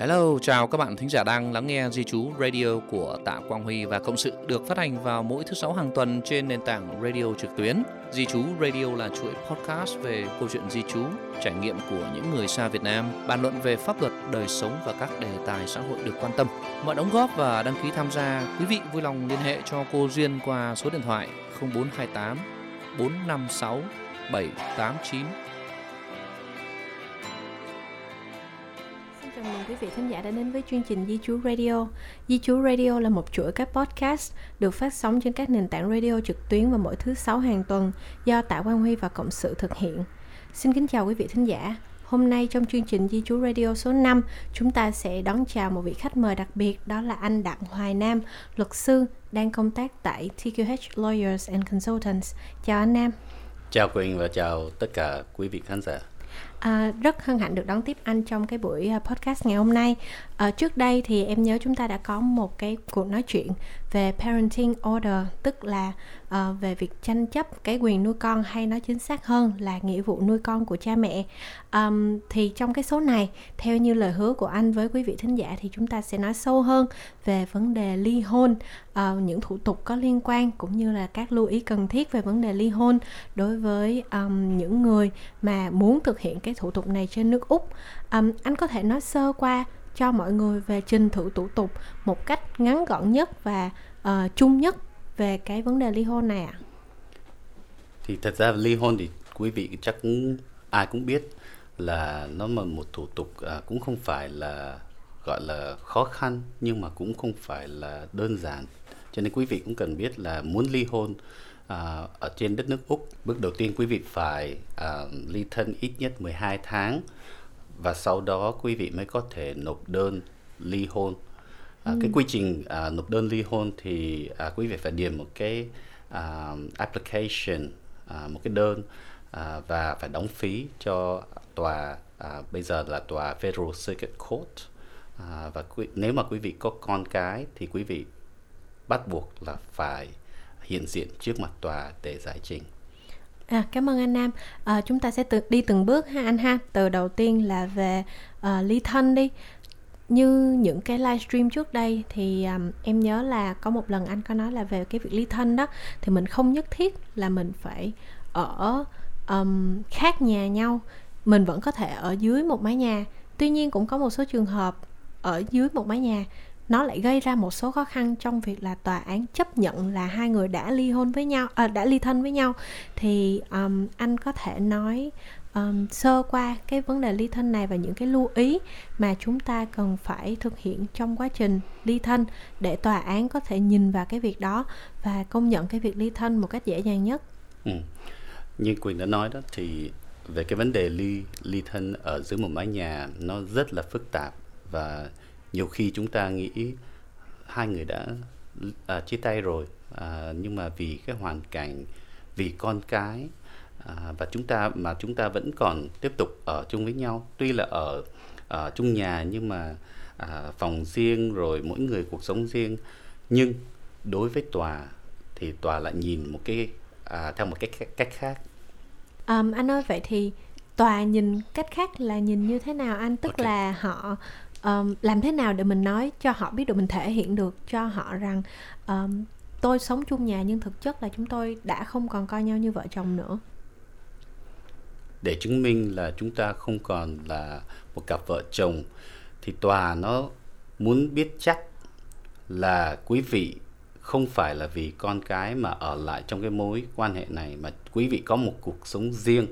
Hello, chào các bạn thính giả đang lắng nghe Di Chú Radio của Tạ Quang Huy và Cộng sự được phát hành vào mỗi thứ sáu hàng tuần trên nền tảng radio trực tuyến. Di Chú Radio là chuỗi podcast về câu chuyện di Chú, trải nghiệm của những người xa Việt Nam, bàn luận về pháp luật, đời sống và các đề tài xã hội được quan tâm. Mọi đóng góp và đăng ký tham gia, quý vị vui lòng liên hệ cho cô Duyên qua số điện thoại 0428 456 789 quý vị khán giả đã đến với chương trình Di Chú Radio. Di Chú Radio là một chuỗi các podcast được phát sóng trên các nền tảng radio trực tuyến vào mỗi thứ sáu hàng tuần do Tạ Quang Huy và Cộng sự thực hiện. Xin kính chào quý vị thính giả. Hôm nay trong chương trình Di Chú Radio số 5, chúng ta sẽ đón chào một vị khách mời đặc biệt đó là anh Đặng Hoài Nam, luật sư đang công tác tại TQH Lawyers and Consultants. Chào anh Nam. Chào Quỳnh và chào tất cả quý vị khán giả. À, rất hân hạnh được đón tiếp anh trong cái buổi à, podcast ngày hôm nay. À, trước đây thì em nhớ chúng ta đã có một cái cuộc nói chuyện về parenting order, tức là uh, về việc tranh chấp cái quyền nuôi con hay nói chính xác hơn là nghĩa vụ nuôi con của cha mẹ. Um, thì trong cái số này, theo như lời hứa của anh với quý vị thính giả thì chúng ta sẽ nói sâu hơn về vấn đề ly hôn, uh, những thủ tục có liên quan cũng như là các lưu ý cần thiết về vấn đề ly hôn đối với um, những người mà muốn thực hiện cái thủ tục này trên nước Úc. Um, anh có thể nói sơ qua cho mọi người về trình thủ thủ tục một cách ngắn gọn nhất và uh, chung nhất về cái vấn đề ly hôn này ạ? À? Thì thật ra ly hôn thì quý vị chắc cũng ai cũng biết là nó mà một thủ tục à, cũng không phải là gọi là khó khăn nhưng mà cũng không phải là đơn giản cho nên quý vị cũng cần biết là muốn ly hôn à, ở trên đất nước Úc bước đầu tiên quý vị phải à, ly thân ít nhất 12 tháng và sau đó quý vị mới có thể nộp đơn ly hôn À, ừ. cái quy trình à, nộp đơn ly hôn thì à, quý vị phải điền một cái à, application à, một cái đơn à, và phải đóng phí cho tòa à, bây giờ là tòa Federal Circuit Court à, và quý, nếu mà quý vị có con cái thì quý vị bắt buộc là phải hiện diện trước mặt tòa để giải trình. À, cảm ơn anh Nam. À, chúng ta sẽ tự, đi từng bước ha anh ha. Từ đầu tiên là về à, uh, ly thân đi như những cái livestream trước đây thì um, em nhớ là có một lần anh có nói là về cái việc ly thân đó thì mình không nhất thiết là mình phải ở um, khác nhà nhau mình vẫn có thể ở dưới một mái nhà tuy nhiên cũng có một số trường hợp ở dưới một mái nhà nó lại gây ra một số khó khăn trong việc là tòa án chấp nhận là hai người đã ly hôn với nhau à, đã ly thân với nhau thì um, anh có thể nói um, sơ qua cái vấn đề ly thân này và những cái lưu ý mà chúng ta cần phải thực hiện trong quá trình ly thân để tòa án có thể nhìn vào cái việc đó và công nhận cái việc ly thân một cách dễ dàng nhất. Ừ. Như Quỳnh đã nói đó thì về cái vấn đề ly ly thân ở dưới một mái nhà nó rất là phức tạp và nhiều khi chúng ta nghĩ hai người đã à, chia tay rồi à, nhưng mà vì cái hoàn cảnh vì con cái à, và chúng ta mà chúng ta vẫn còn tiếp tục ở chung với nhau. Tuy là ở, ở chung nhà nhưng mà à, phòng riêng rồi mỗi người cuộc sống riêng. Nhưng đối với tòa thì tòa lại nhìn một cái à, theo một cái cách khác. Um, anh ơi vậy thì tòa nhìn cách khác là nhìn như thế nào anh? Tức okay. là họ um, làm thế nào để mình nói cho họ biết được mình thể hiện được cho họ rằng um, tôi sống chung nhà nhưng thực chất là chúng tôi đã không còn coi nhau như vợ chồng nữa? Để chứng minh là chúng ta không còn là một cặp vợ chồng thì tòa nó muốn biết chắc là quý vị không phải là vì con cái mà ở lại trong cái mối quan hệ này mà quý vị có một cuộc sống riêng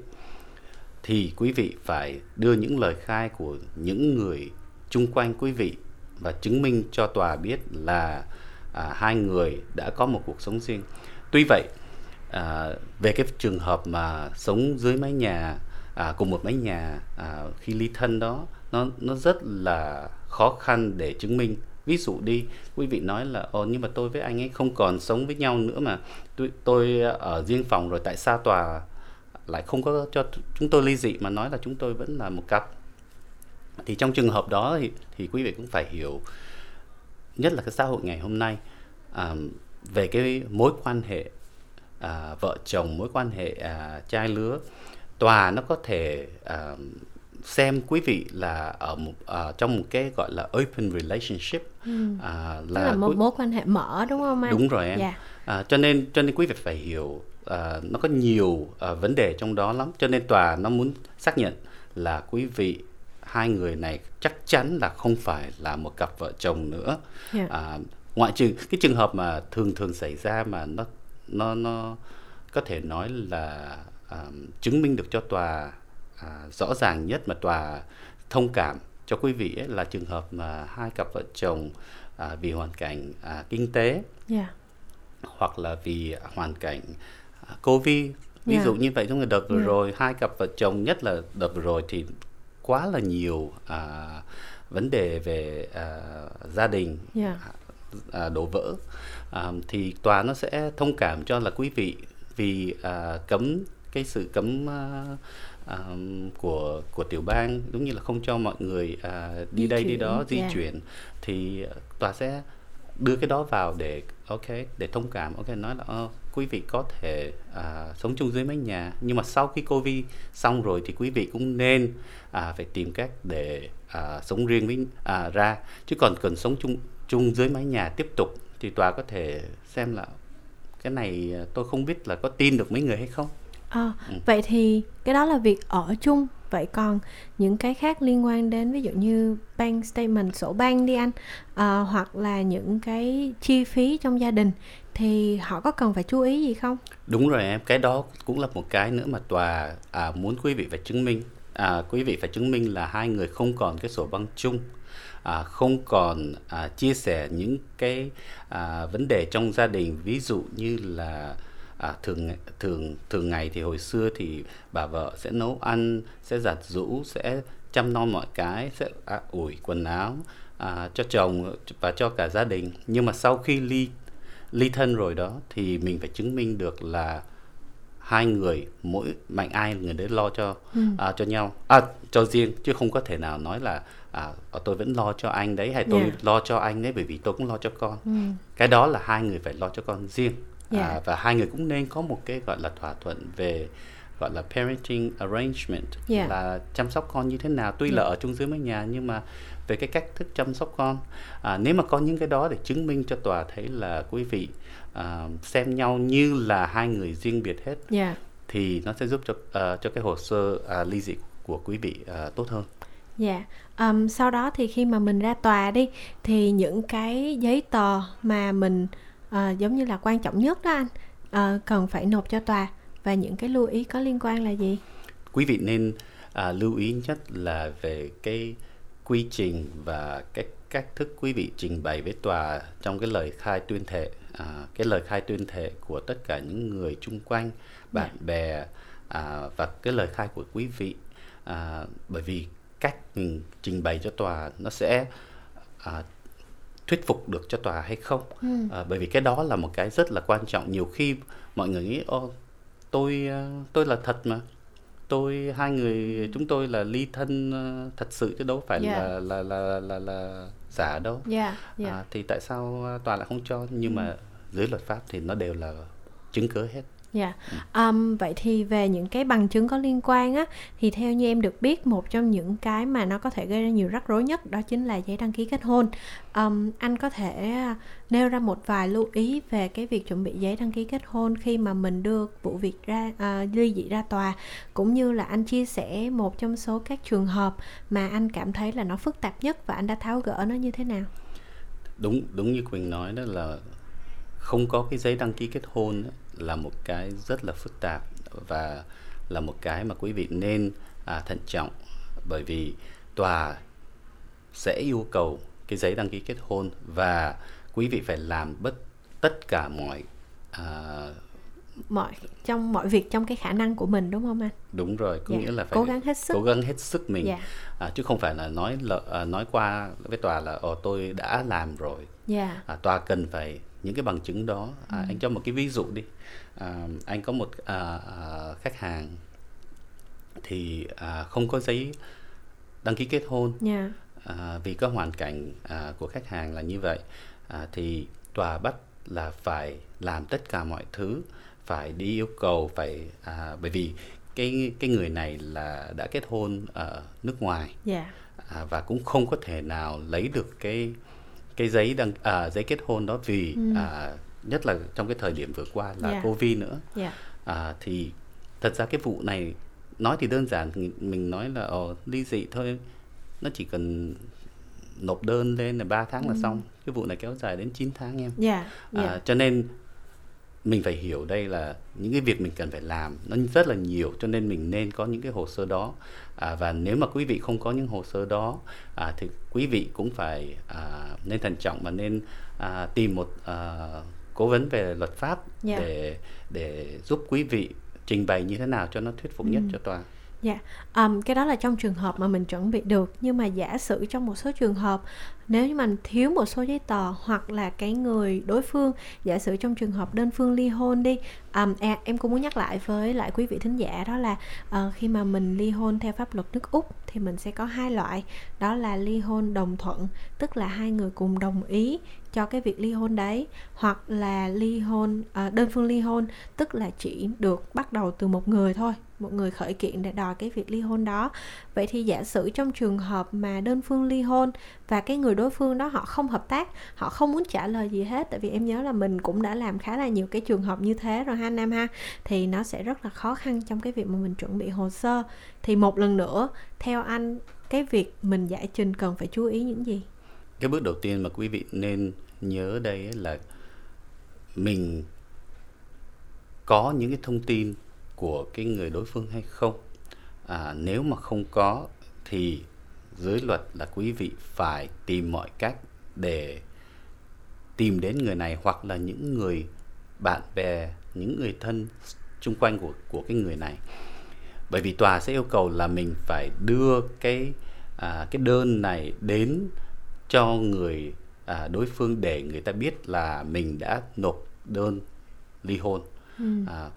thì quý vị phải đưa những lời khai của những người chung quanh quý vị và chứng minh cho tòa biết là à, hai người đã có một cuộc sống riêng. Tuy vậy à, về cái trường hợp mà sống dưới mái nhà à, cùng một mái nhà à, khi ly thân đó nó nó rất là khó khăn để chứng minh. Ví dụ đi quý vị nói là ồ nhưng mà tôi với anh ấy không còn sống với nhau nữa mà. Tôi tôi ở riêng phòng rồi tại sao tòa lại không có cho chúng tôi ly dị? Mà nói là chúng tôi vẫn là một cặp thì trong trường hợp đó thì thì quý vị cũng phải hiểu nhất là cái xã hội ngày hôm nay à, về cái mối quan hệ à, vợ chồng mối quan hệ à, trai lứa tòa nó có thể à, xem quý vị là ở một à, trong một cái gọi là open relationship ừ. à, là, là một quý... mối quan hệ mở đúng không anh? Đúng rồi em. Yeah. Dạ. À, cho nên cho nên quý vị phải hiểu à, nó có nhiều à, vấn đề trong đó lắm. Cho nên tòa nó muốn xác nhận là quý vị hai người này chắc chắn là không phải là một cặp vợ chồng nữa. Yeah. Dạ. À, ngoại trừ cái trường hợp mà thường thường xảy ra mà nó nó nó có thể nói là um, chứng minh được cho tòa à, rõ ràng nhất mà tòa thông cảm cho quý vị ấy là trường hợp mà hai cặp vợ chồng à, vì hoàn cảnh à, kinh tế yeah. Dạ. hoặc là vì hoàn cảnh à, covid ví yeah. Dạ. dụ như vậy trong đợt vừa yeah. Rồi hai cặp vợ chồng nhất là đợt vừa rồi thì quá là nhiều à, vấn đề về à, gia đình yeah. à, đổ vỡ à, thì tòa nó sẽ thông cảm cho là quý vị vì à, cấm cái sự cấm uh, um, của của tiểu bang giống như là không cho mọi người uh, đi di đây chuyển, đi đó di yeah. chuyển thì tòa sẽ đưa cái đó vào để ok để thông cảm ok nói là oh, quý vị có thể uh, sống chung dưới mái nhà. Nhưng mà sau khi covid xong rồi thì quý vị cũng nên uh, phải tìm cách để uh, sống riêng với uh, ra. Chứ còn cần sống chung chung dưới mái nhà tiếp tục thì tòa có thể xem là cái này tôi không biết là có tin được mấy người hay không. À, ừ. Vậy thì cái đó là việc ở chung. Vậy còn những cái khác liên quan đến ví dụ như bank statement, sổ bank đi anh à, Hoặc là những cái chi phí trong gia đình thì họ có cần phải chú ý gì không? Đúng rồi em, cái đó cũng là một cái nữa mà tòa à, muốn quý vị phải chứng minh. À, Quý vị phải chứng minh là hai người không còn cái sổ băng chung à, không còn à, chia sẻ những cái à, vấn đề trong gia đình. Ví dụ như là à, thường thường thường ngày thì hồi xưa thì bà vợ sẽ nấu ăn sẽ giặt rũ sẽ chăm nom mọi cái sẽ à, ủi quần áo à, cho chồng và cho cả gia đình. Nhưng mà sau khi ly ly thân rồi đó thì mình phải chứng minh được là hai người mỗi mạnh ai người đấy lo cho ừ. à, cho nhau à, cho riêng chứ không có thể nào nói là à, tôi vẫn lo cho anh đấy hay tôi yeah. lo cho anh đấy bởi vì tôi cũng lo cho con ừ. cái đó là hai người phải lo cho con riêng yeah. à, và hai người cũng nên có một cái gọi là thỏa thuận về gọi là parenting arrangement yeah. là chăm sóc con như thế nào tuy yeah. là ở chung dưới mái nhà nhưng mà về cái cách thức chăm sóc con à, nếu mà có những cái đó để chứng minh cho tòa thấy là quý vị à, xem nhau như là hai người riêng biệt hết yeah. thì nó sẽ giúp cho uh, cho cái hồ sơ uh, ly dị của quý vị uh, tốt hơn Dạ, yeah. um, sau đó thì khi mà mình ra tòa đi thì những cái giấy tờ mà mình à, giống như là quan trọng nhất đó anh à, cần phải nộp cho tòa và những cái lưu ý có liên quan là gì quý vị nên à, lưu ý nhất là về cái quy trình và cái cách thức quý vị trình bày với tòa trong cái lời khai tuyên thệ à, cái lời khai tuyên thệ của tất cả những người chung quanh bạn yeah. Dạ. bè à, và cái lời khai của quý vị à, bởi vì cách mình trình bày cho tòa nó sẽ à, thuyết phục được cho tòa hay không ừ. à, bởi vì cái đó là một cái rất là quan trọng nhiều khi mọi người nghĩ ô tôi ờ, tôi là thật mà tôi hai người chúng tôi là ly thân ờ, thật sự chứ đâu phải yeah. là, là là là là giả đâu yeah, yeah. À, thì tại sao tòa lại không cho nhưng ừ. mà dưới luật pháp thì nó đều là chứng cớ hết Dạ. Yeah. Um, vậy thì về những cái bằng chứng có liên quan á thì theo như em được biết một trong những cái mà nó có thể gây ra nhiều rắc rối nhất đó chính là giấy đăng ký kết hôn. Um, anh có thể à, nêu ra một vài lưu ý về cái việc chuẩn bị giấy đăng ký kết hôn khi mà mình đưa vụ việc ra uh, ly dị ra tòa cũng như là anh chia sẻ một trong số các trường hợp mà anh cảm thấy là nó phức tạp nhất và anh đã tháo gỡ nó như thế nào? Đúng đúng như Quỳnh nói đó là không có cái giấy đăng ký kết hôn đó, là một cái rất là phức tạp và là một cái mà quý vị nên à, thận trọng bởi vì tòa sẽ yêu cầu cái giấy đăng ký kết hôn và quý vị phải làm bất tất cả mọi à, mọi trong mọi việc trong cái khả năng của mình đúng không anh? Đúng rồi, có dạ. nghĩa là phải cố gắng hết sức cố gắng hết sức mình dạ. à, chứ không phải là nói lợ, à, nói qua với tòa là ồ tôi đã làm rồi. Dạ. À, tòa cần phải những cái bằng chứng đó à, ừ. anh cho một cái ví dụ đi à, anh có một à, à, khách hàng thì à, không có giấy đăng ký kết hôn yeah. Dạ. à, vì có hoàn cảnh à, của khách hàng là như vậy à, thì tòa bắt là phải làm tất cả mọi thứ phải đi yêu cầu phải à, bởi vì cái cái người này là đã kết hôn ở nước ngoài yeah. à, và cũng không có thể nào lấy được cái cái giấy đăng à, giấy kết hôn đó vì Ừ. à, nhất là trong cái thời điểm vừa qua là Yeah. covid nữa Yeah. à, thì thật ra cái vụ này nói thì đơn giản mình nói là ờ, ly dị thôi nó chỉ cần nộp đơn lên là 3 tháng là Ừ. xong cái vụ này kéo dài đến 9 tháng em Yeah. Yeah. à, cho nên mình phải hiểu đây là những cái việc mình cần phải làm nó rất là nhiều cho nên mình nên có những cái hồ sơ đó à, và nếu mà quý vị không có những hồ sơ đó à, thì quý vị cũng phải à, nên thận trọng và nên à, tìm một à, cố vấn về luật pháp Dạ. để để giúp quý vị trình bày như thế nào cho nó thuyết phục nhất Ừ. cho tòa Dạ, Ừm, cái đó là trong trường hợp mà mình chuẩn bị được. Nhưng mà giả sử trong một số trường hợp Nếu như mình thiếu một số giấy tờ Hoặc là cái người đối phương Giả sử trong trường hợp đơn phương ly hôn đi um, à, Em cũng muốn nhắc lại với lại quý vị thính giả Đó là uh, khi mà mình ly hôn theo pháp luật nước Úc Thì mình sẽ có hai loại. Đó là ly hôn đồng thuận Tức là hai người cùng đồng ý cho cái việc ly hôn đấy Hoặc là ly hôn uh, đơn phương ly hôn Tức là chỉ được bắt đầu từ một người thôi một người khởi kiện để đòi cái việc ly hôn đó. Vậy thì giả sử trong trường hợp mà đơn phương ly hôn và cái người đối phương đó họ không hợp tác, họ không muốn trả lời gì hết, tại vì em nhớ là mình cũng đã làm khá là nhiều cái trường hợp như thế rồi ha anh nam ha, thì nó sẽ rất là khó khăn trong cái việc mà mình chuẩn bị hồ sơ. Thì một lần nữa, theo anh, cái việc mình giải trình cần phải chú ý những gì? Cái bước đầu tiên mà quý vị nên nhớ đây là mình có những cái thông tin của cái người đối phương hay không. À, nếu mà không có thì dưới luật là quý vị phải tìm mọi cách để tìm đến người này hoặc là những người bạn bè những người thân xung quanh của của cái người này. Bởi vì tòa sẽ yêu cầu là mình phải đưa cái à, cái đơn này đến cho người à, đối phương để người ta biết là mình đã nộp đơn ly hôn. À,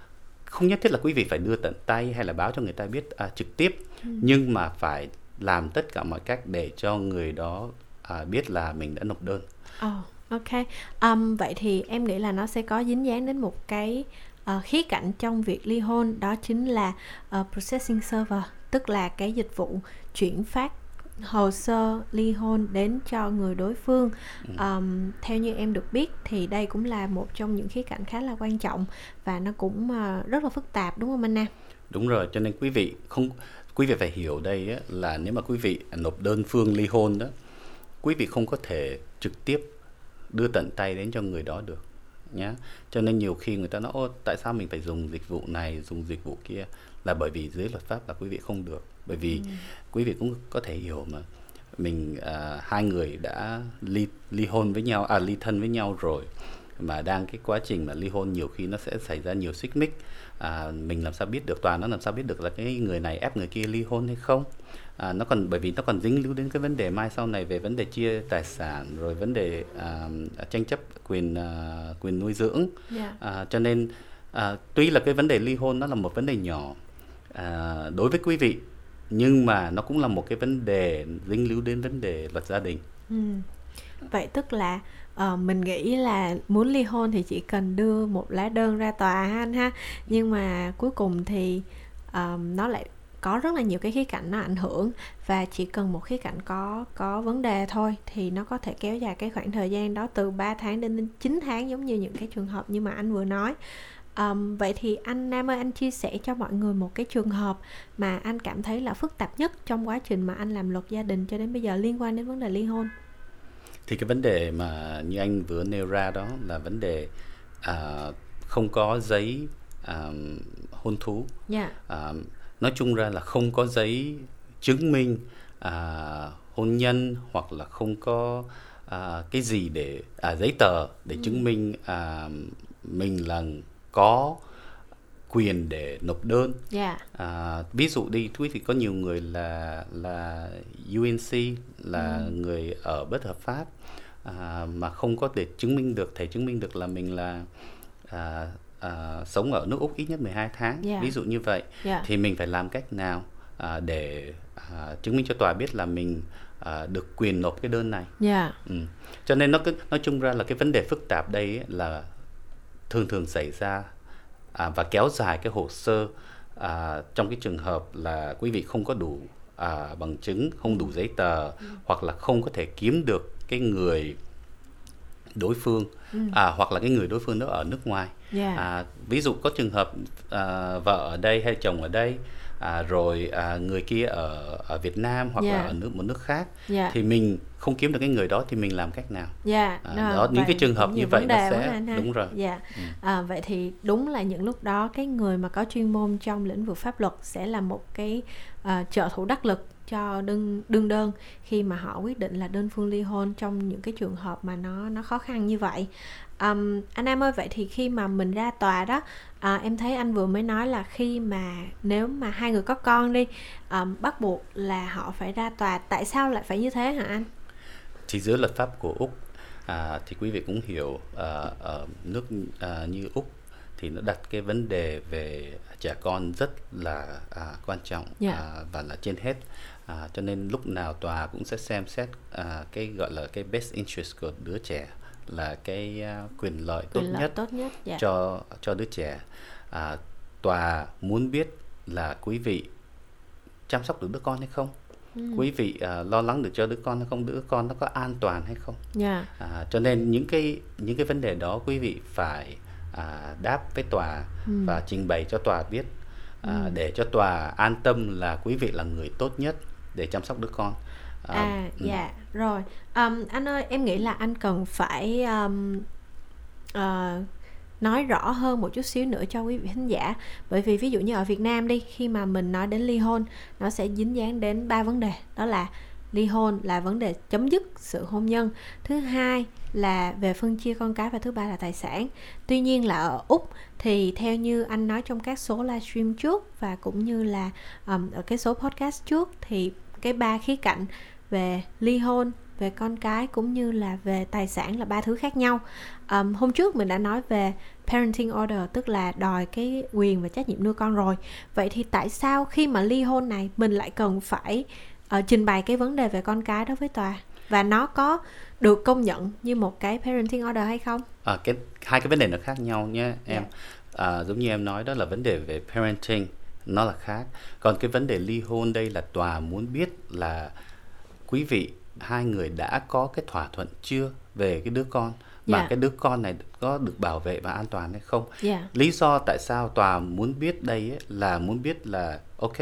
không nhất thiết là quý vị phải đưa tận tay hay là báo cho người ta biết à, trực tiếp. Nhưng mà phải làm tất cả mọi cách để cho người đó à, biết là mình đã nộp đơn. Ồ, ok. Um, vậy thì em nghĩ là nó sẽ có dính dáng đến một cái ờ, khía cạnh trong việc ly hôn đó chính là ờ, processing server, tức là cái dịch vụ chuyển phát hồ sơ ly hôn đến cho người đối phương. Um, theo như em được biết thì đây cũng là một trong những khía cạnh khá là quan trọng và nó cũng ờ, rất là phức tạp đúng không anh Nam? Đúng rồi, cho nên quý vị không quý vị phải hiểu đây á, là nếu mà quý vị nộp đơn phương ly hôn đó, quý vị không có thể trực tiếp đưa tận tay đến cho người đó được nhá. Cho nên nhiều khi người ta nói tại sao mình phải dùng dịch vụ này, dùng dịch vụ kia là bởi vì dưới luật pháp là quý vị không được. Bởi vì quý vị cũng có thể hiểu mà. Mình à, hai người đã ly ly hôn với nhau à ly thân với nhau rồi mà đang cái quá trình mà ly hôn nhiều khi nó sẽ xảy ra nhiều xích mích. À, mình làm sao biết được tòa nó làm sao biết được là cái người này ép người kia ly hôn hay không? À, nó còn bởi vì nó còn dính líu đến cái vấn đề mai sau này về vấn đề chia tài sản rồi vấn đề à, tranh chấp quyền à, quyền nuôi dưỡng. Dạ. à, cho nên à, tuy là cái vấn đề ly hôn nó là một vấn đề nhỏ à, đối với quý vị nhưng mà nó cũng là một cái vấn đề dính líu đến vấn đề luật gia đình. Ừ. Vậy tức là uh, mình nghĩ là muốn ly hôn thì chỉ cần đưa một lá đơn ra tòa ha anh ha? Nhưng mà cuối cùng thì ờm, nó lại có rất là nhiều cái khía cạnh nó ảnh hưởng và chỉ cần một khía cạnh có có vấn đề thôi thì nó có thể kéo dài cái khoảng thời gian đó từ 3 tháng đến 9 tháng giống như những cái trường hợp như mà anh vừa nói. Ờm, vậy thì anh Nam ơi anh chia sẻ cho mọi người một cái trường hợp mà anh cảm thấy là phức tạp nhất trong quá trình mà anh làm luật gia đình cho đến bây giờ liên quan đến vấn đề ly hôn? Thì cái vấn đề mà như anh vừa nêu ra đó là vấn đề à, không có giấy à, hôn thú. Dạ. à, nói chung ra là không có giấy chứng minh à, hôn nhân hoặc là không có à, cái gì để à, giấy tờ để chứng minh à, mình là có quyền để nộp đơn Dạ. À, ví dụ đi quý vị có nhiều người là là UNC là người ở bất hợp pháp à, mà không có để chứng minh được thể chứng minh được là mình là à, à, sống ở nước Úc ít nhất 12 tháng Yeah. ví dụ như vậy Dạ. thì mình phải làm cách nào à, để à, chứng minh cho tòa biết là mình à, được quyền nộp cái đơn này Dạ. Ừ. Cho nên nó cứ nói chung ra là cái vấn đề phức tạp đây ấy là thường thường xảy ra à, và kéo dài cái hồ sơ à, trong cái trường hợp là quý vị không có đủ à, bằng chứng không đủ giấy tờ ừ. hoặc là không có thể kiếm được cái người đối phương ừ. à, hoặc là cái người đối phương đó ở nước ngoài yeah. à, ví dụ có trường hợp à, vợ ở đây hay chồng ở đây à, rồi à, người kia ở ở Việt Nam hoặc yeah. là ở nước một nước khác yeah. thì mình không kiếm được cái người đó thì mình làm cách nào? Yeah, à, đó những cái trường hợp như vậy nó sẽ đúng rồi. Yeah. Ừ. À, vậy thì đúng là những lúc đó cái người mà có chuyên môn trong lĩnh vực pháp luật sẽ là một cái uh, trợ thủ đắc lực cho đương đương đơn khi mà họ quyết định là đơn phương ly hôn trong những cái trường hợp mà nó nó khó khăn như vậy um, anh em ơi vậy thì khi mà mình ra tòa đó à, em thấy anh vừa mới nói là khi mà nếu mà hai người có con đi um, bắt buộc là họ phải ra tòa tại sao lại phải như thế hả anh thì dưới luật pháp của úc à, thì quý vị cũng hiểu à, ở nước à, như úc thì nó đặt cái vấn đề về trẻ con rất là à, quan trọng yeah. Dạ. à, và là trên hết à, cho nên lúc nào tòa cũng sẽ xem xét à, cái gọi là cái best interest của đứa trẻ là cái uh, quyền lợi quyền tốt lợi nhất, tốt nhất dạ. cho cho đứa trẻ à, tòa muốn biết là quý vị chăm sóc được đứa con hay không ừ. quý vị uh, lo lắng được cho đứa con hay không đứa con nó có an toàn hay không yeah. Dạ. à, cho nên những cái những cái vấn đề đó quý vị phải à, đáp với tòa ừ. và trình bày cho tòa biết à, ừ. để cho tòa an tâm là quý vị là người tốt nhất để chăm sóc đứa con à, à dạ rồi um, anh ơi em nghĩ là anh cần phải um, uh, nói rõ hơn một chút xíu nữa cho quý vị khán giả. Bởi vì ví dụ như ở Việt Nam đi khi mà mình nói đến ly hôn nó sẽ dính dáng đến ba vấn đề. Đó là ly hôn là vấn đề chấm dứt sự hôn nhân. Thứ hai là về phân chia con cái và thứ ba là tài sản. Tuy nhiên là ở úc thì theo như anh nói trong các số livestream trước và cũng như là um, ở cái số podcast trước thì cái ba khía cạnh về ly hôn về con cái cũng như là về tài sản là ba thứ khác nhau um, hôm trước mình đã nói về parenting order tức là đòi cái quyền và trách nhiệm nuôi con rồi vậy thì tại sao khi mà ly hôn này mình lại cần phải uh, trình bày cái vấn đề về con cái đó với tòa và nó có được công nhận như một cái parenting order hay không? À, cái hai cái vấn đề nó khác nhau nhé em. Yeah. Dạ. À, giống như em nói đó là vấn đề về parenting nó là khác. Còn cái vấn đề ly hôn đây là tòa muốn biết là quý vị hai người đã có cái thỏa thuận chưa về cái đứa con và yeah. Dạ. cái đứa con này có được bảo vệ và an toàn hay không. Yeah. Dạ. Lý do tại sao tòa muốn biết đây ấy, là muốn biết là ok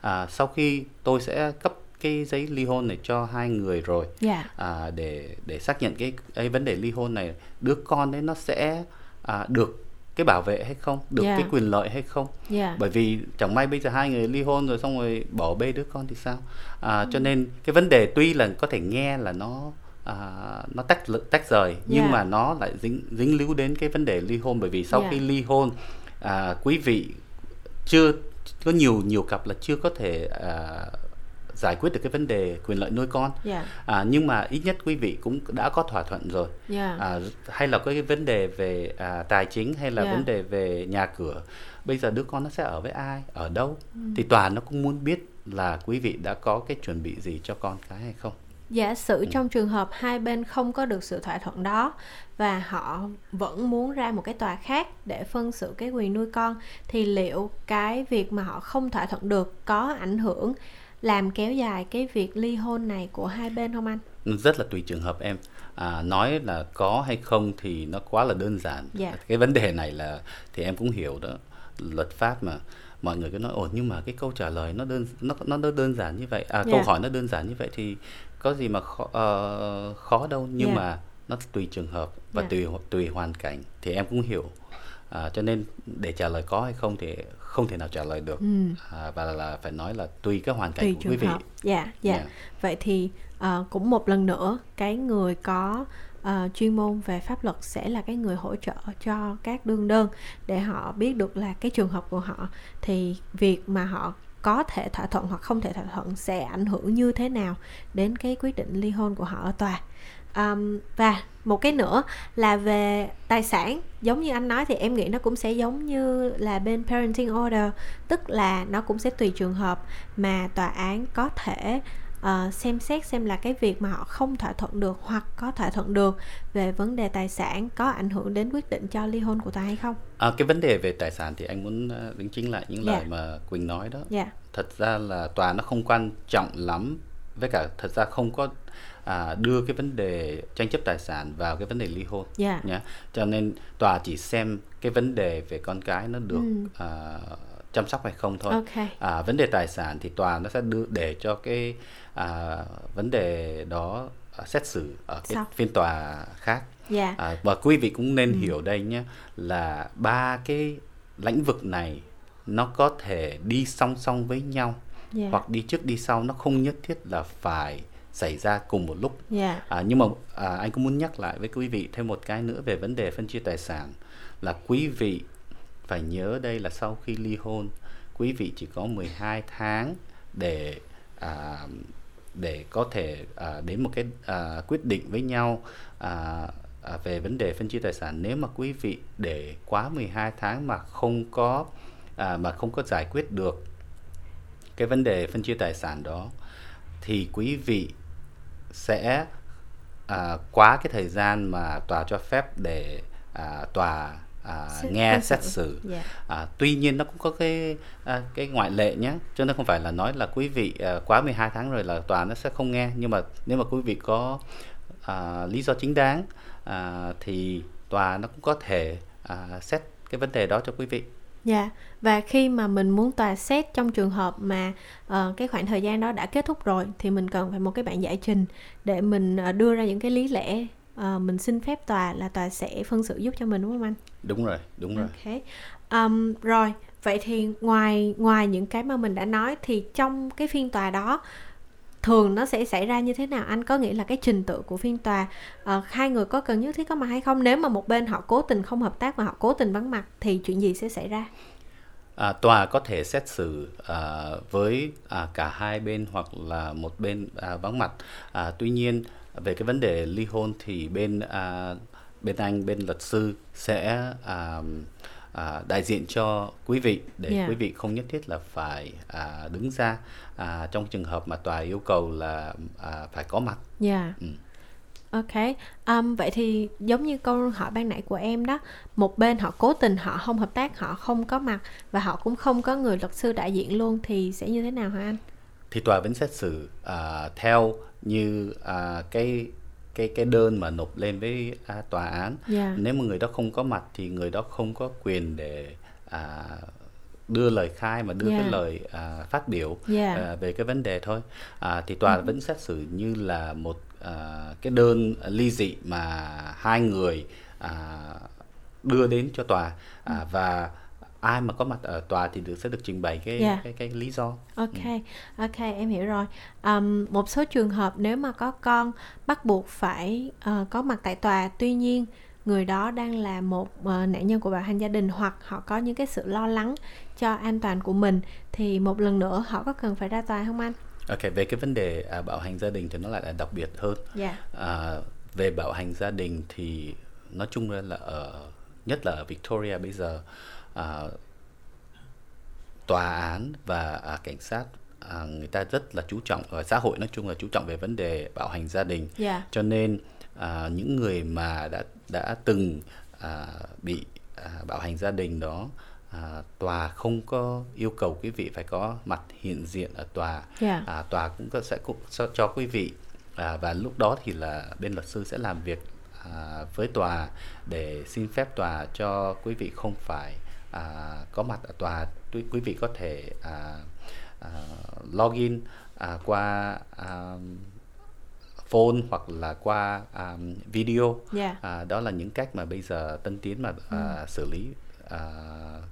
à, sau khi tôi sẽ cấp cái giấy ly hôn này cho hai người rồi yeah. Dạ. à, để để xác nhận cái, cái vấn đề ly hôn này đứa con đấy nó sẽ à, được cái bảo vệ hay không được yeah. cái quyền lợi hay không yeah. bởi vì chẳng may bây giờ hai người ly hôn rồi xong rồi bỏ bê đứa con thì sao à, mm. cho nên cái vấn đề tuy là có thể nghe là nó à, nó tách tách rời nhưng yeah. mà nó lại dính dính líu đến cái vấn đề ly hôn bởi vì sau yeah. khi ly hôn à, quý vị chưa có nhiều nhiều cặp là chưa có thể à, giải quyết được cái vấn đề quyền lợi nuôi con yeah. à, nhưng mà ít nhất quý vị cũng đã có thỏa thuận rồi yeah. à, hay là có cái vấn đề về à, tài chính hay là yeah. vấn đề về nhà cửa bây giờ đứa con nó sẽ ở với ai ở đâu ừ. thì tòa nó cũng muốn biết là quý vị đã có cái chuẩn bị gì cho con cái hay không giả sử ừ. trong trường hợp hai bên không có được sự thỏa thuận đó và họ vẫn muốn ra một cái tòa khác để phân xử cái quyền nuôi con thì liệu cái việc mà họ không thỏa thuận được có ảnh hưởng làm kéo dài cái việc ly hôn này của hai bên không anh? Rất là tùy trường hợp em. À, nói là có hay không thì nó quá là đơn giản. Dạ. Cái vấn đề này là thì em cũng hiểu đó luật pháp mà mọi người cứ nói ổn nhưng mà cái câu trả lời nó đơn nó nó đơn giản như vậy à yeah. câu dạ. hỏi nó đơn giản như vậy thì có gì mà khó, uh, khó đâu nhưng yeah. Dạ. mà nó tùy trường hợp và yeah. tùy tùy hoàn cảnh thì em cũng hiểu à, cho nên để trả lời có hay không thì không thể nào trả lời được. Ừ. à, và là, phải nói là tùy cái hoàn cảnh tùy của quý vị. dạ dạ. Yeah. vậy thì uh, cũng một lần nữa cái người có uh, chuyên môn về pháp luật sẽ là cái người hỗ trợ cho các đương đơn để họ biết được là cái trường hợp của họ. Thì việc mà họ có thể thỏa thuận hoặc không thể thỏa thuận sẽ ảnh hưởng như thế nào đến cái quyết định ly hôn của họ ở tòa um, và một cái nữa là về tài sản. Giống như anh nói thì em nghĩ nó cũng sẽ giống như là bên parenting order tức là nó cũng sẽ tùy trường hợp mà tòa án có thể uh, xem xét xem là cái việc mà họ không thỏa thuận được hoặc có thỏa thuận được về vấn đề tài sản có ảnh hưởng đến quyết định cho ly hôn của tòa hay không. À, cái vấn đề về tài sản thì anh muốn đính chính lại những Dạ. lời mà quỳnh nói đó. Dạ. Thật ra là tòa nó không quan trọng lắm với cả thật ra không có à, đưa cái vấn đề tranh chấp tài sản vào cái vấn đề ly hôn. Dạ. Nhé cho nên tòa chỉ xem cái vấn đề về con cái nó được Ừ. à, chăm sóc hay không thôi. Ok. À, vấn đề tài sản thì tòa nó sẽ đưa để cho cái à, vấn đề đó xét xử ở cái Sau. phiên tòa khác. Dạ. À, và quý vị cũng nên Ừ. hiểu đây nhé là ba cái lĩnh vực này nó có thể đi song song với nhau dạ. hoặc đi trước đi sau nó không nhất thiết là phải xảy ra cùng một lúc. Dạ. À, nhưng mà à, anh cũng muốn nhắc lại với quý vị thêm một cái nữa về vấn đề phân chia tài sản là quý vị phải nhớ đây là sau khi ly hôn quý vị chỉ có 12 tháng để à, để có thể à, đến một cái à, quyết định với nhau à, à, về vấn đề phân chia tài sản. Nếu mà quý vị để quá 12 tháng mà không có à, mà không có giải quyết được cái vấn đề phân chia tài sản đó thì quý vị sẽ à, quá cái thời gian mà tòa cho phép để à, tòa à, Xét- nghe xét xử. xử. Dạ. À, tuy nhiên nó cũng có cái à, cái ngoại lệ nhé cho nên không phải là nói là quý vị à, quá 12 tháng rồi là tòa nó sẽ không nghe. Nhưng mà nếu mà quý vị có à, lý do chính đáng à, thì tòa nó cũng có thể à, xét cái vấn đề đó cho quý vị Dạ, và khi mà mình muốn tòa xét trong trường hợp mà ờ, cái khoảng thời gian đó đã kết thúc rồi thì mình cần phải một cái bản giải trình để mình ờ, đưa ra những cái lý lẽ ờ, mình xin phép tòa là tòa sẽ phân xử giúp cho mình đúng không anh? đúng rồi đúng rồi Ok. Um, rồi, vậy thì ngoài ngoài những cái mà mình đã nói thì trong cái phiên tòa đó thường nó sẽ xảy ra như thế nào? Anh có nghĩ là cái trình tự của phiên tòa uh, hai người có cần nhất thiết có mặt hay không? Nếu mà một bên họ cố tình không hợp tác mà họ cố tình vắng mặt thì chuyện gì sẽ xảy ra? À, tòa có thể xét xử à, với à, cả hai bên hoặc là một bên à, vắng mặt. À, tuy nhiên về cái vấn đề ly hôn thì bên à, bên anh bên luật sư sẽ à, à, đại diện cho quý vị để Yeah. quý vị không nhất thiết là phải à, đứng ra à, trong trường hợp mà tòa yêu cầu là à, phải có mặt. Dạ. Ừ. Ok. Um, vậy thì giống như câu hỏi ban nãy của em đó, một bên họ cố tình họ không hợp tác, họ không có mặt và họ cũng không có người luật sư đại diện luôn thì sẽ như thế nào hả anh? thì tòa vẫn xét xử à, theo như à, cái cái cái đơn mà nộp lên với à, tòa án Dạ. nếu mà người đó không có mặt thì người đó không có quyền để à, đưa lời khai mà đưa Yeah. cái lời à, phát biểu Yeah. à, về cái vấn đề thôi à, thì tòa vẫn xét xử như là một à, cái đơn ly dị mà hai người à, đưa đến cho tòa à, và ai mà có mặt ở tòa thì được sẽ được trình bày cái Yeah. cái cái lý do Ok, ok em hiểu rồi. Um, một số trường hợp nếu mà có con bắt buộc phải ờ, có mặt tại tòa, tuy nhiên người đó đang là một ờ, nạn nhân của bạo hành gia đình hoặc họ có những cái sự lo lắng cho an toàn của mình thì một lần nữa họ có cần phải ra tòa không anh? Ok, về cái vấn đề à, bạo hành gia đình thì nó lại là đặc biệt hơn. Dạ. À, về bạo hành gia đình thì nói chung là ở nhất là ở Victoria bây giờ à, tòa án và à, cảnh sát à, người ta rất là chú trọng ở xã hội nói chung là chú trọng về vấn đề bạo hành gia đình. Dạ. Cho nên à, những người mà đã đã từng à, bị à, bạo hành gia đình đó à, tòa không có yêu cầu quý vị phải có mặt hiện diện ở tòa Dạ. à, tòa cũng có, sẽ cũng cho, cho quý vị à, và lúc đó thì là bên luật sư sẽ làm việc à, với tòa để xin phép tòa cho quý vị không phải à, có mặt ở tòa quý, quý vị có thể à, à, login à, qua à, phone hoặc là qua à, video Dạ. à, đó là những cách mà bây giờ tân tiến mà à, xử lý à,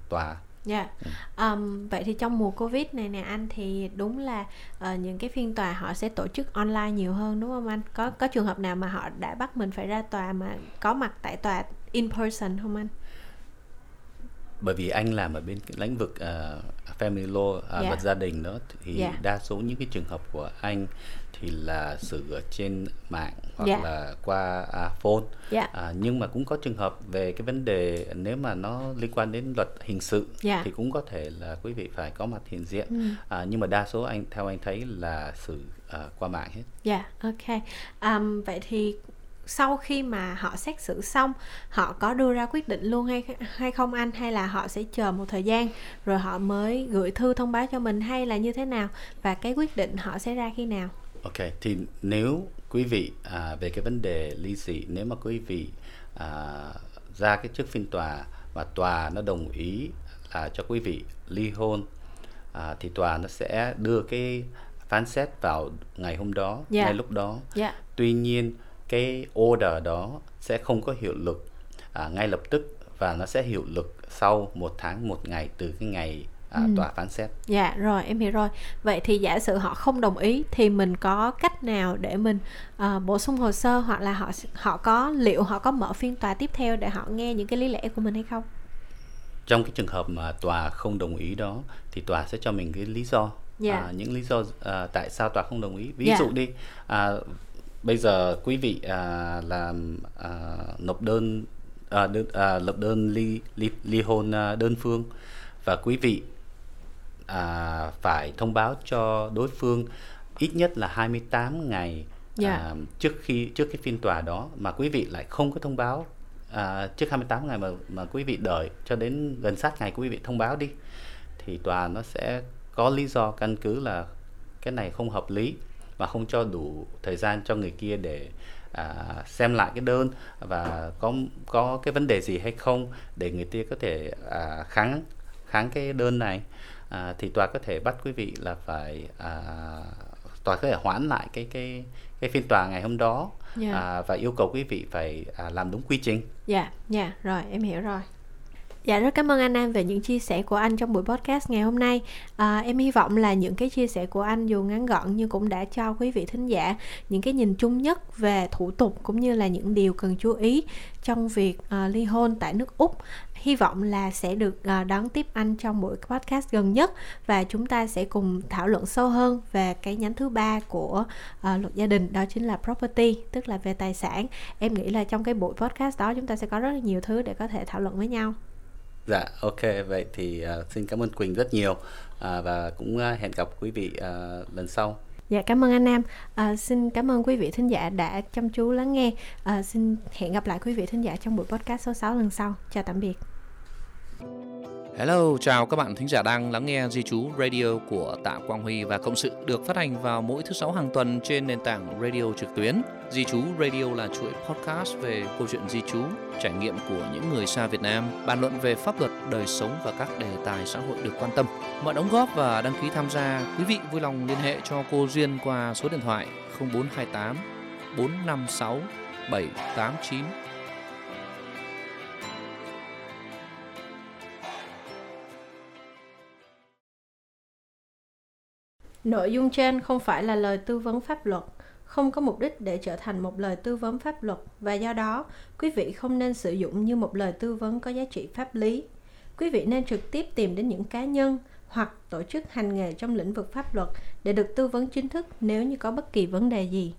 tòa Dạ. Ờm, vậy thì trong mùa Covid này nè anh thì đúng là ờ, những cái phiên tòa họ sẽ tổ chức online nhiều hơn đúng không anh? Có có trường hợp nào mà họ đã bắt mình phải ra tòa mà có mặt tại tòa in person không anh? Bởi vì anh làm ở bên lĩnh vực à, family law à, Dạ. luật gia đình đó thì Dạ. đa số những cái trường hợp của anh thì là xử ở trên mạng hoặc Dạ. là qua à, phone Dạ. à, nhưng mà cũng có trường hợp về cái vấn đề nếu mà nó liên quan đến luật hình sự Dạ. thì cũng có thể là quý vị phải có mặt hiện diện Ừ. à, nhưng mà đa số anh theo anh thấy là xử uh, qua mạng hết. Dạ, yeah, ok. Um, vậy thì sau khi mà họ xét xử xong họ có đưa ra quyết định luôn hay hay không anh hay là họ sẽ chờ một thời gian rồi họ mới gửi thư thông báo cho mình hay là như thế nào và cái quyết định họ sẽ ra khi nào ok thì nếu quý vị à, về cái vấn đề ly dị nếu mà quý vị à, ra cái trước phiên tòa và tòa nó đồng ý là cho quý vị ly hôn à, thì tòa nó sẽ đưa cái phán xét vào ngày hôm đó yeah. Dạ. ngay lúc đó yeah. Dạ. tuy nhiên cái order đó sẽ không có hiệu lực à, ngay lập tức và nó sẽ hiệu lực sau một tháng một ngày từ cái ngày à, ừ. tòa phán xét. Dạ rồi em hiểu rồi. Vậy thì giả sử họ không đồng ý thì mình có cách nào để mình uh, bổ sung hồ sơ hoặc là họ họ có liệu họ có mở phiên tòa tiếp theo để họ nghe những cái lý lẽ của mình hay không? Trong cái trường hợp mà tòa không đồng ý đó thì tòa sẽ cho mình cái lý do. Yeah. Dạ. À, những lý do uh, tại sao tòa không đồng ý. Ví yeah. Dạ. dụ đi à, bây giờ quý vị à, làm à, nộp đơn à, đơn, à, lập đơn ly ly ly hôn à, đơn phương và quý vị à, phải thông báo cho đối phương ít nhất là 28 ngày yeah. Dạ. à, trước khi trước cái phiên tòa đó mà quý vị lại không có thông báo à, trước 28 ngày mà mà quý vị đợi cho đến gần sát ngày quý vị thông báo đi thì tòa nó sẽ có lý do căn cứ là cái này không hợp lý và không cho đủ thời gian cho người kia để à, xem lại cái đơn và có có cái vấn đề gì hay không để người kia có thể à, kháng kháng cái đơn này à, thì tòa có thể bắt quý vị là phải à, tòa có thể hoãn lại cái cái cái phiên tòa ngày hôm đó yeah. Dạ. à, và yêu cầu quý vị phải à, làm đúng quy trình. Dạ, yeah, dạ, yeah, rồi em hiểu rồi. Dạ rất cảm ơn anh Nam về những chia sẻ của anh trong buổi podcast ngày hôm nay. À, em hy vọng là những cái chia sẻ của anh dù ngắn gọn nhưng cũng đã cho quý vị thính giả những cái nhìn chung nhất về thủ tục cũng như là những điều cần chú ý trong việc uh, ly hôn tại nước Úc. Hy vọng là sẽ được uh, đón tiếp anh trong buổi podcast gần nhất và chúng ta sẽ cùng thảo luận sâu hơn về cái nhánh thứ ba của uh, luật gia đình đó chính là property tức là về tài sản. Em nghĩ là trong cái buổi podcast đó chúng ta sẽ có rất là nhiều thứ để có thể thảo luận với nhau. Dạ, ok. Vậy thì uh, xin cảm ơn Quỳnh rất nhiều uh, và cũng uh, hẹn gặp quý vị uh, lần sau. Dạ, cảm ơn anh Nam. Uh, xin cảm ơn quý vị thính giả đã chăm chú lắng nghe. Uh, xin hẹn gặp lại quý vị thính giả trong buổi podcast số 6 lần sau. Chào tạm biệt. Hello, chào các bạn thính giả đang lắng nghe Di Chú Radio của Tạ Quang Huy và Cộng sự được phát hành vào mỗi thứ sáu hàng tuần trên nền tảng radio trực tuyến. Di Chú Radio là chuỗi podcast về câu chuyện di Chú, trải nghiệm của những người xa Việt Nam, bàn luận về pháp luật, đời sống và các đề tài xã hội được quan tâm. Mọi đóng góp và đăng ký tham gia, quý vị vui lòng liên hệ cho cô Duyên qua số điện thoại 0428 456 789 Nội dung trên không phải là lời tư vấn pháp luật, không có mục đích để trở thành một lời tư vấn pháp luật và do đó quý vị không nên sử dụng như một lời tư vấn có giá trị pháp lý. Quý vị nên trực tiếp tìm đến những cá nhân hoặc tổ chức hành nghề trong lĩnh vực pháp luật để được tư vấn chính thức nếu như có bất kỳ vấn đề gì.